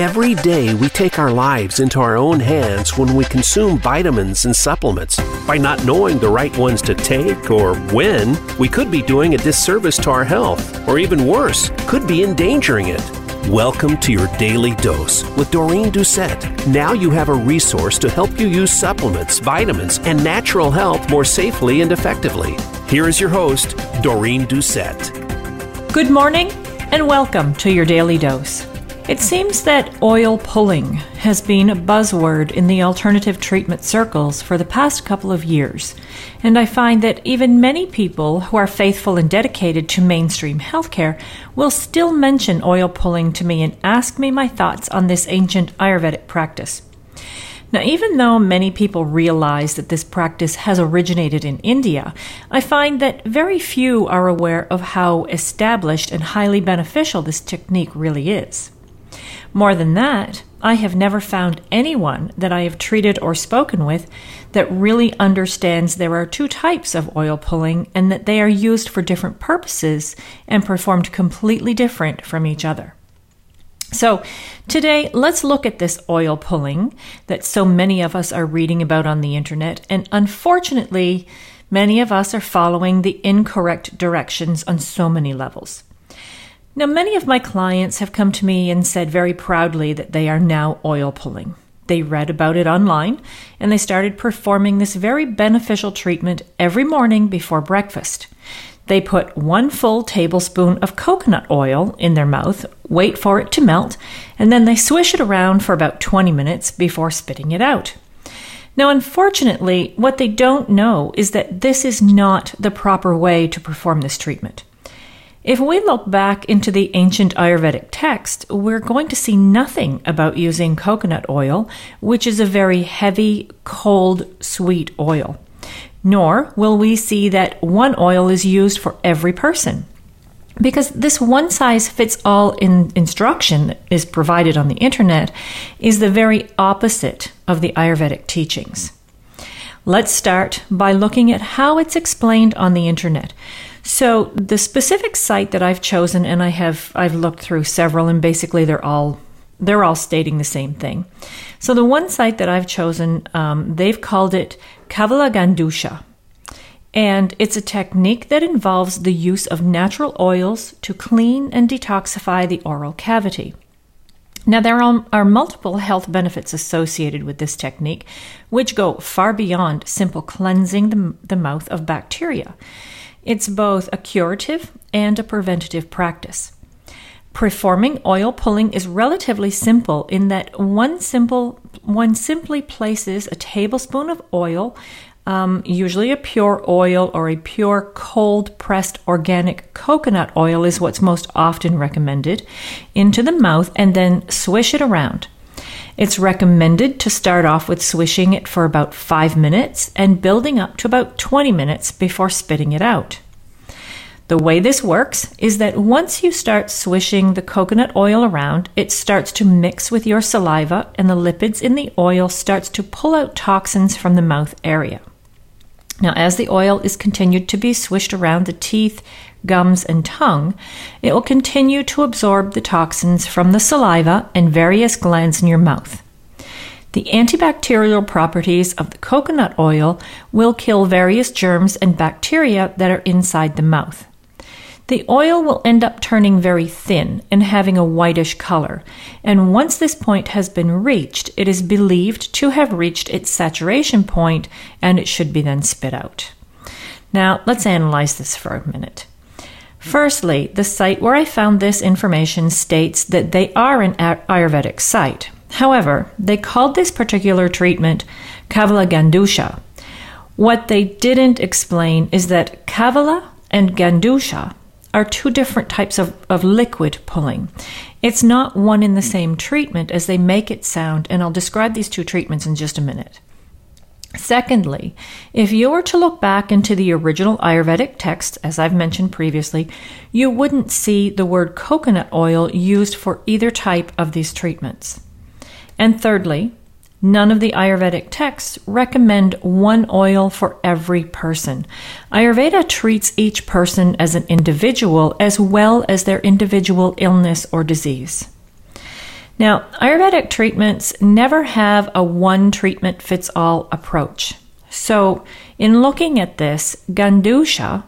Every day we take our lives into our own hands when we consume vitamins and supplements. By not knowing the right ones to take or when, we could be doing a disservice to our health, or even worse, could be endangering it. Welcome to your daily dose with Doreen Doucette. Now you have a resource to help you use supplements, vitamins, and natural health more safely and effectively. Here is your host, Doreen Doucette. Good morning and welcome to your daily dose. It seems that oil pulling has been a buzzword in the alternative treatment circles for the past couple of years, and I find that even many people who are faithful and dedicated to mainstream healthcare will still mention oil pulling to me and ask me my thoughts on this ancient Ayurvedic practice. Now, even though many people realize that this practice has originated in India, I find that very few are aware of how established and highly beneficial this technique really is. More than that, I have never found anyone that I have treated or spoken with that really understands there are two types of oil pulling and that they are used for different purposes and performed completely different from each other. So, today let's look at this oil pulling that so many of us are reading about on the internet, and unfortunately, many of us are following the incorrect directions on so many levels. Now, many of my clients have come to me and said very proudly that they are now oil pulling. They read about it online and they started performing this very beneficial treatment every morning before breakfast. They put one full tablespoon of coconut oil in their mouth, wait for it to melt, and then they swish it around for about 20 minutes before spitting it out. Now, unfortunately, what they don't know is that this is not the proper way to perform this treatment. If we look back into the ancient Ayurvedic text, we're going to see nothing about using coconut oil, which is a very heavy, cold, sweet oil. Nor will we see that one oil is used for every person. Because this one size fits all in instruction that is provided on the internet is the very opposite of the Ayurvedic teachings. Let's start by looking at how it's explained on the internet. So the specific site that I've chosen, and I have I've looked through several, and basically they're all they're all stating the same thing. So the one site that I've chosen, um, they've called it Kavala Gandusha. And it's a technique that involves the use of natural oils to clean and detoxify the oral cavity. Now, there are, multiple health benefits associated with this technique, which go far beyond simple cleansing the, the mouth of bacteria. It's both a curative and a preventative practice. Performing oil pulling is relatively simple in that one simple one simply places a tablespoon of oil, um, usually a pure oil or a pure cold pressed organic coconut oil is what's most often recommended, into the mouth and then swish it around. It's recommended to start off with swishing it for about 5 minutes and building up to about 20 minutes before spitting it out. The way this works is that once you start swishing the coconut oil around, it starts to mix with your saliva and the lipids in the oil starts to pull out toxins from the mouth area. Now, as the oil is continued to be swished around the teeth, gums, and tongue, it will continue to absorb the toxins from the saliva and various glands in your mouth. The antibacterial properties of the coconut oil will kill various germs and bacteria that are inside the mouth. The oil will end up turning very thin and having a whitish color, and once this point has been reached, it is believed to have reached its saturation point and it should be then spit out. Now, let's analyze this for a minute. Firstly, the site where I found this information states that they are an Ayurvedic site. However, they called this particular treatment Kavala Gandusha. What they didn't explain is that Kavala and Gandusha are two different types of, of liquid pulling. It's not one in the same treatment as they make it sound, and I'll describe these two treatments in just a minute. Secondly, if you were to look back into the original Ayurvedic texts, as I've mentioned previously, you wouldn't see the word coconut oil used for either type of these treatments. And thirdly, None of the Ayurvedic texts recommend one oil for every person. Ayurveda treats each person as an individual as well as their individual illness or disease. Now, Ayurvedic treatments never have a one treatment fits all approach. So, in looking at this, Gandusha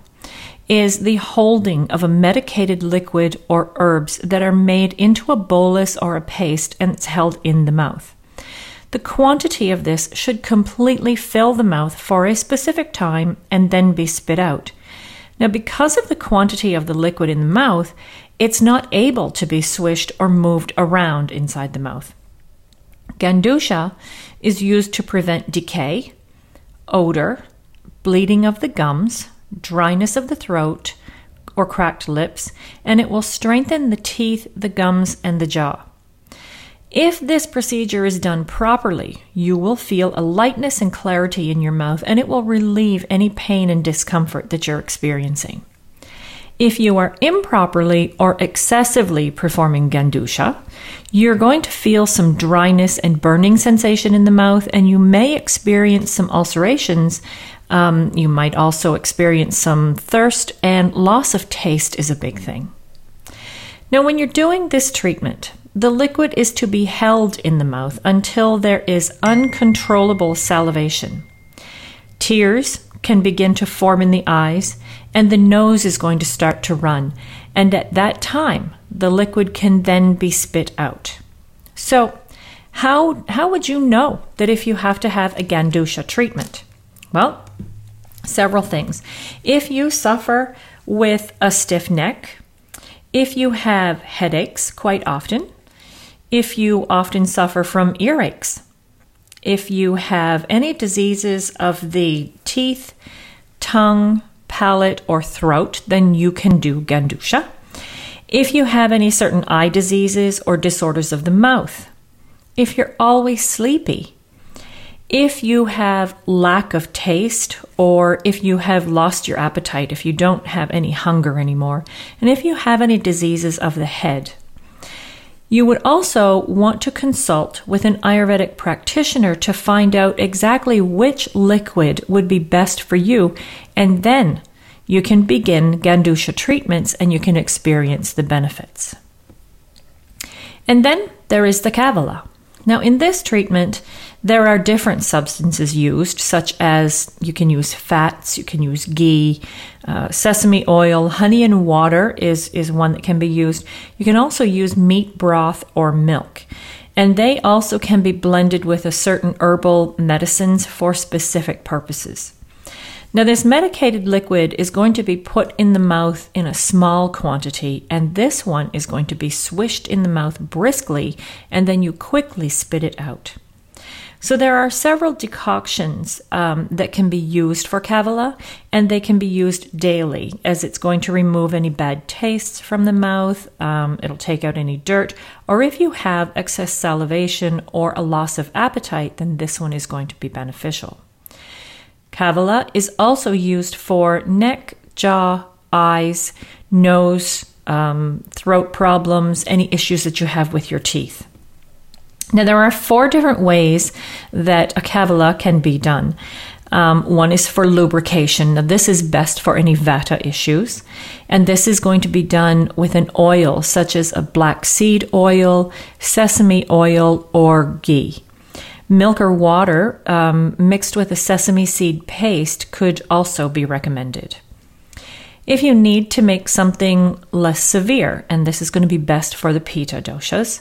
is the holding of a medicated liquid or herbs that are made into a bolus or a paste and it's held in the mouth. The quantity of this should completely fill the mouth for a specific time and then be spit out. Now, because of the quantity of the liquid in the mouth, it's not able to be swished or moved around inside the mouth. Gandusha is used to prevent decay, odor, bleeding of the gums, dryness of the throat, or cracked lips, and it will strengthen the teeth, the gums, and the jaw. If this procedure is done properly, you will feel a lightness and clarity in your mouth, and it will relieve any pain and discomfort that you're experiencing. If you are improperly or excessively performing Gandusha, you're going to feel some dryness and burning sensation in the mouth, and you may experience some ulcerations. Um, you might also experience some thirst, and loss of taste is a big thing. Now, when you're doing this treatment, the liquid is to be held in the mouth until there is uncontrollable salivation. Tears can begin to form in the eyes, and the nose is going to start to run. And at that time, the liquid can then be spit out. So, how, how would you know that if you have to have a Gandusha treatment? Well, several things. If you suffer with a stiff neck, if you have headaches quite often, if you often suffer from earaches, if you have any diseases of the teeth, tongue, palate, or throat, then you can do Gandusha. If you have any certain eye diseases or disorders of the mouth, if you're always sleepy, if you have lack of taste or if you have lost your appetite, if you don't have any hunger anymore, and if you have any diseases of the head, you would also want to consult with an Ayurvedic practitioner to find out exactly which liquid would be best for you, and then you can begin Gandusha treatments and you can experience the benefits. And then there is the Kavala. Now, in this treatment, there are different substances used, such as you can use fats, you can use ghee, uh, sesame oil, honey and water is, is one that can be used. You can also use meat broth or milk. And they also can be blended with a certain herbal medicines for specific purposes. Now, this medicated liquid is going to be put in the mouth in a small quantity, and this one is going to be swished in the mouth briskly, and then you quickly spit it out. So there are several decoctions um, that can be used for Kavala, and they can be used daily, as it's going to remove any bad tastes from the mouth. Um, it'll take out any dirt, or if you have excess salivation or a loss of appetite, then this one is going to be beneficial. Kavala is also used for neck, jaw, eyes, nose, um, throat problems, any issues that you have with your teeth. Now, there are four different ways that a Kavala can be done. Um, one is for lubrication. Now, this is best for any vata issues. And this is going to be done with an oil such as a black seed oil, sesame oil, or ghee. Milk or water um, mixed with a sesame seed paste could also be recommended. If you need to make something less severe, and this is going to be best for the pitta doshas,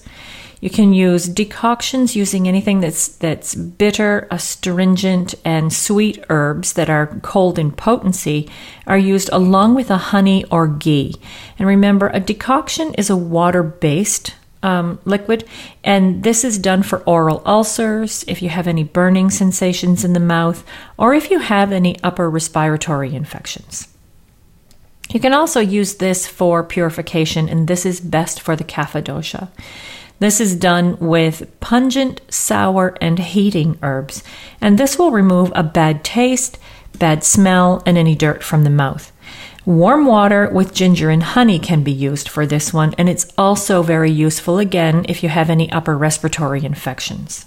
you can use decoctions using anything that's that's bitter, astringent, and sweet herbs that are cold in potency are used along with a honey or ghee. And remember, a decoction is a water-based um, liquid, and this is done for oral ulcers, if you have any burning sensations in the mouth, or if you have any upper respiratory infections. You can also use this for purification, and this is best for the kapha dosha. This is done with pungent, sour, and heating herbs, and this will remove a bad taste, bad smell, and any dirt from the mouth. Warm water with ginger and honey can be used for this one, and it's also very useful again if you have any upper respiratory infections.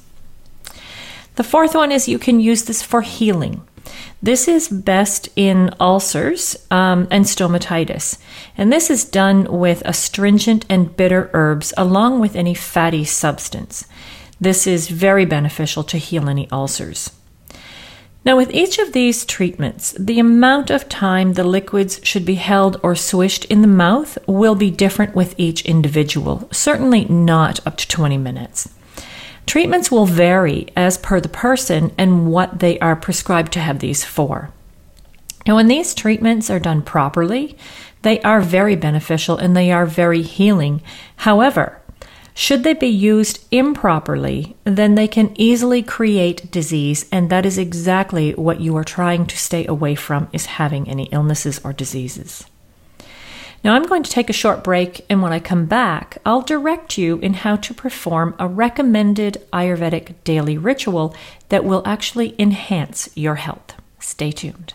The fourth one is you can use this for healing. This is best in ulcers um, and stomatitis. And this is done with astringent and bitter herbs along with any fatty substance. This is very beneficial to heal any ulcers. Now, with each of these treatments, the amount of time the liquids should be held or swished in the mouth will be different with each individual, certainly not up to 20 minutes. Treatments will vary as per the person and what they are prescribed to have these for. Now, when these treatments are done properly, they are very beneficial and they are very healing. However, should they be used improperly, then they can easily create disease, and that is exactly what you are trying to stay away from is having any illnesses or diseases. Now, I'm going to take a short break, and when I come back, I'll direct you in how to perform a recommended Ayurvedic daily ritual that will actually enhance your health. Stay tuned.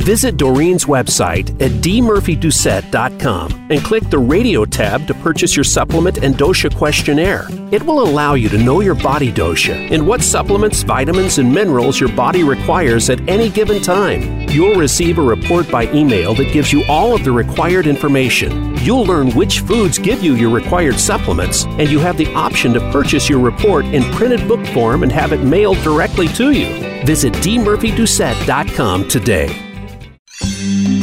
Visit Doreen's website at dmurphydoucette.com and click the radio tab to purchase your supplement and dosha questionnaire. It will allow you to know your body dosha and what supplements, vitamins, and minerals your body requires at any given time. You'll receive a report by email that gives you all of the required information. You'll learn which foods give you your required supplements, and you have the option to purchase your report in printed book form and have it mailed directly to you. Visit dmurphydoucette.com today.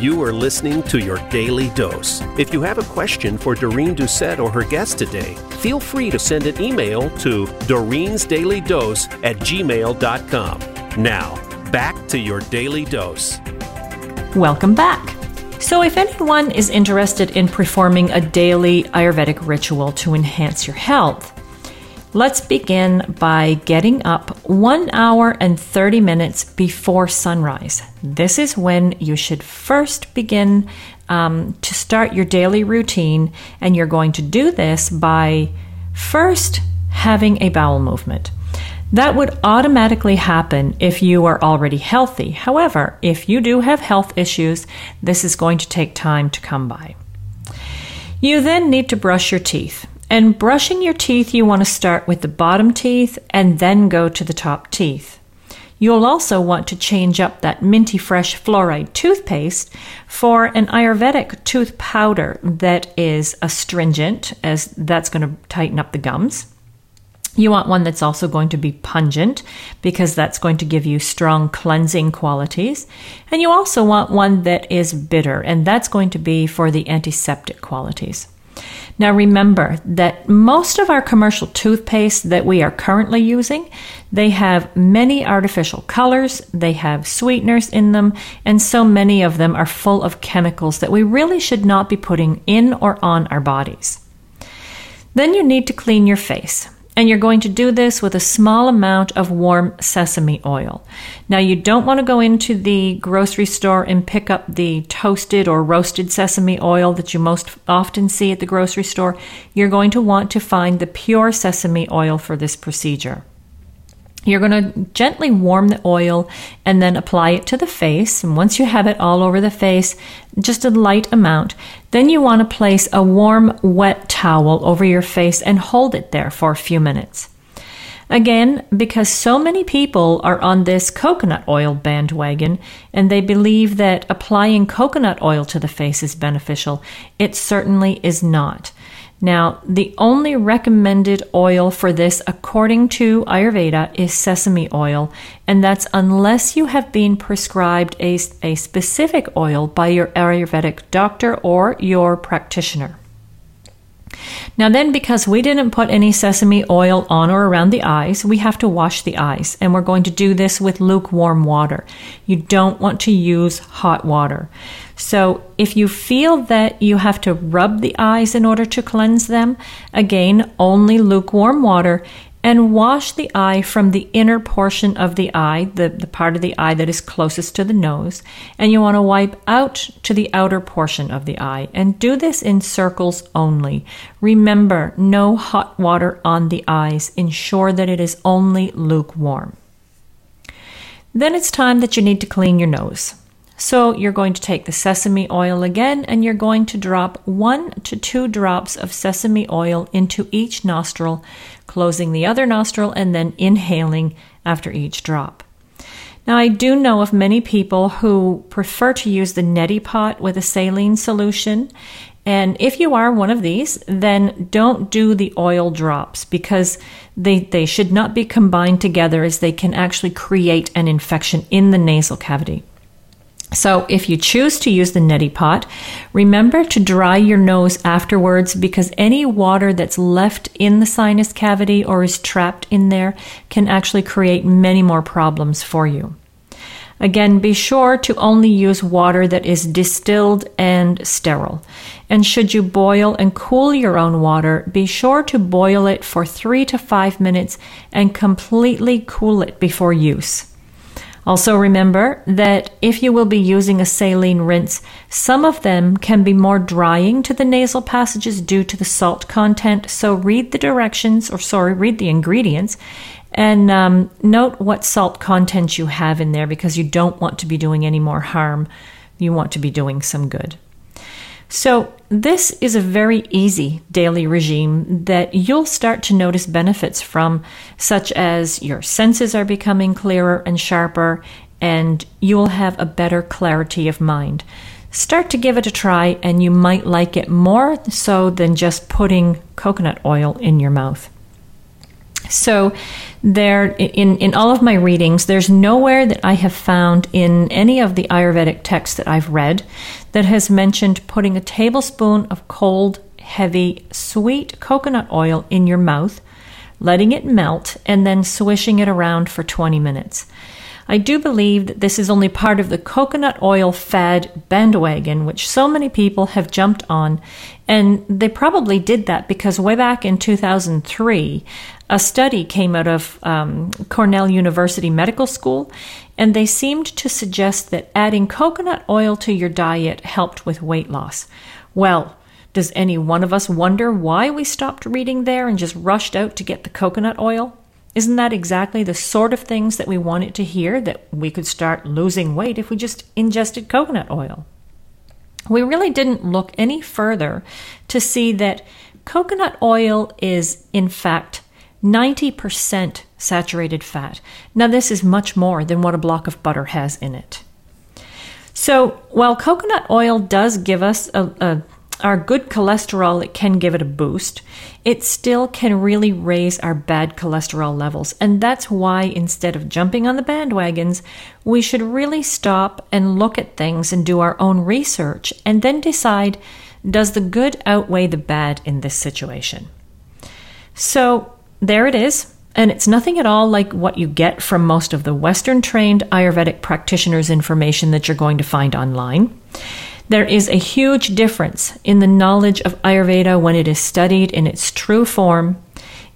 You are listening to your daily dose. If you have a question for Doreen Doucette or her guest today, feel free to send an email to Doreen's Daily Dose at gmail.com. Now, back to your daily dose. Welcome back. So, if anyone is interested in performing a daily Ayurvedic ritual to enhance your health, Let's begin by getting up one hour and 30 minutes before sunrise. This is when you should first begin um, to start your daily routine, and you're going to do this by first having a bowel movement. That would automatically happen if you are already healthy. However, if you do have health issues, this is going to take time to come by. You then need to brush your teeth. And brushing your teeth, you want to start with the bottom teeth and then go to the top teeth. You'll also want to change up that minty fresh fluoride toothpaste for an Ayurvedic tooth powder that is astringent, as that's going to tighten up the gums. You want one that's also going to be pungent because that's going to give you strong cleansing qualities. And you also want one that is bitter, and that's going to be for the antiseptic qualities. Now remember that most of our commercial toothpaste that we are currently using, they have many artificial colors, they have sweeteners in them, and so many of them are full of chemicals that we really should not be putting in or on our bodies. Then you need to clean your face. And you're going to do this with a small amount of warm sesame oil. Now, you don't want to go into the grocery store and pick up the toasted or roasted sesame oil that you most often see at the grocery store. You're going to want to find the pure sesame oil for this procedure. You're going to gently warm the oil and then apply it to the face. And once you have it all over the face, just a light amount, then you want to place a warm, wet towel over your face and hold it there for a few minutes. Again, because so many people are on this coconut oil bandwagon and they believe that applying coconut oil to the face is beneficial, it certainly is not. Now, the only recommended oil for this, according to Ayurveda, is sesame oil, and that's unless you have been prescribed a, a specific oil by your Ayurvedic doctor or your practitioner. Now, then, because we didn't put any sesame oil on or around the eyes, we have to wash the eyes, and we're going to do this with lukewarm water. You don't want to use hot water. So, if you feel that you have to rub the eyes in order to cleanse them, again, only lukewarm water and wash the eye from the inner portion of the eye, the, the part of the eye that is closest to the nose, and you want to wipe out to the outer portion of the eye. And do this in circles only. Remember, no hot water on the eyes. Ensure that it is only lukewarm. Then it's time that you need to clean your nose. So you're going to take the sesame oil again and you're going to drop one to two drops of sesame oil into each nostril, closing the other nostril and then inhaling after each drop. Now, I do know of many people who prefer to use the neti pot with a saline solution. And if you are one of these, then don't do the oil drops because they, they should not be combined together as they can actually create an infection in the nasal cavity. So, if you choose to use the neti pot, remember to dry your nose afterwards because any water that's left in the sinus cavity or is trapped in there can actually create many more problems for you. Again, be sure to only use water that is distilled and sterile. And should you boil and cool your own water, be sure to boil it for three to five minutes and completely cool it before use. Also, remember that if you will be using a saline rinse, some of them can be more drying to the nasal passages due to the salt content. So, read the directions, or sorry, read the ingredients, and um, note what salt content you have in there because you don't want to be doing any more harm. You want to be doing some good. So, this is a very easy daily regime that you'll start to notice benefits from, such as your senses are becoming clearer and sharper, and you will have a better clarity of mind. Start to give it a try, and you might like it more so than just putting coconut oil in your mouth. So, there in in all of my readings, there's nowhere that I have found in any of the Ayurvedic texts that I've read that has mentioned putting a tablespoon of cold, heavy, sweet coconut oil in your mouth, letting it melt, and then swishing it around for 20 minutes. I do believe that this is only part of the coconut oil fad bandwagon, which so many people have jumped on. And they probably did that because way back in 2003, a study came out of um, Cornell University Medical School, and they seemed to suggest that adding coconut oil to your diet helped with weight loss. Well, does any one of us wonder why we stopped reading there and just rushed out to get the coconut oil? Isn't that exactly the sort of things that we wanted to hear that we could start losing weight if we just ingested coconut oil? We really didn't look any further to see that coconut oil is, in fact, 90% saturated fat. Now, this is much more than what a block of butter has in it. So, while coconut oil does give us a, a our good cholesterol, it can give it a boost. It still can really raise our bad cholesterol levels. And that's why instead of jumping on the bandwagons, we should really stop and look at things and do our own research and then decide does the good outweigh the bad in this situation? So there it is. And it's nothing at all like what you get from most of the Western trained Ayurvedic practitioners' information that you're going to find online. There is a huge difference in the knowledge of Ayurveda when it is studied in its true form,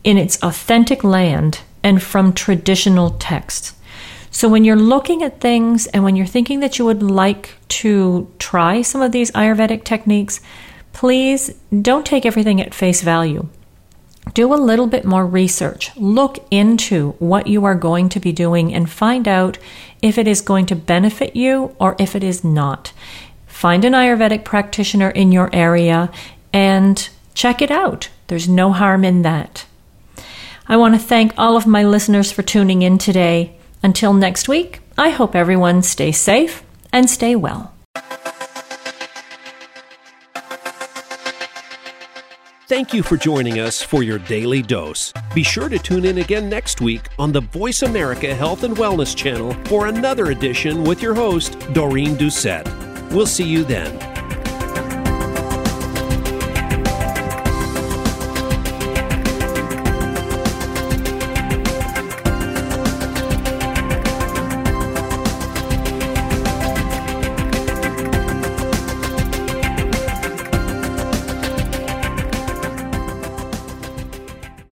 in its authentic land, and from traditional texts. So when you're looking at things and when you're thinking that you would like to try some of these Ayurvedic techniques, please don't take everything at face value. Do a little bit more research. Look into what you are going to be doing and find out if it is going to benefit you or if it is not. Find an Ayurvedic practitioner in your area and check it out. There's no harm in that. I want to thank all of my listeners for tuning in today. Until next week, I hope everyone stays safe and stay well. Thank you for joining us for your daily dose. Be sure to tune in again next week on the Voice America Health and Wellness channel for another edition with your host, Doreen Doucette. We'll see you then.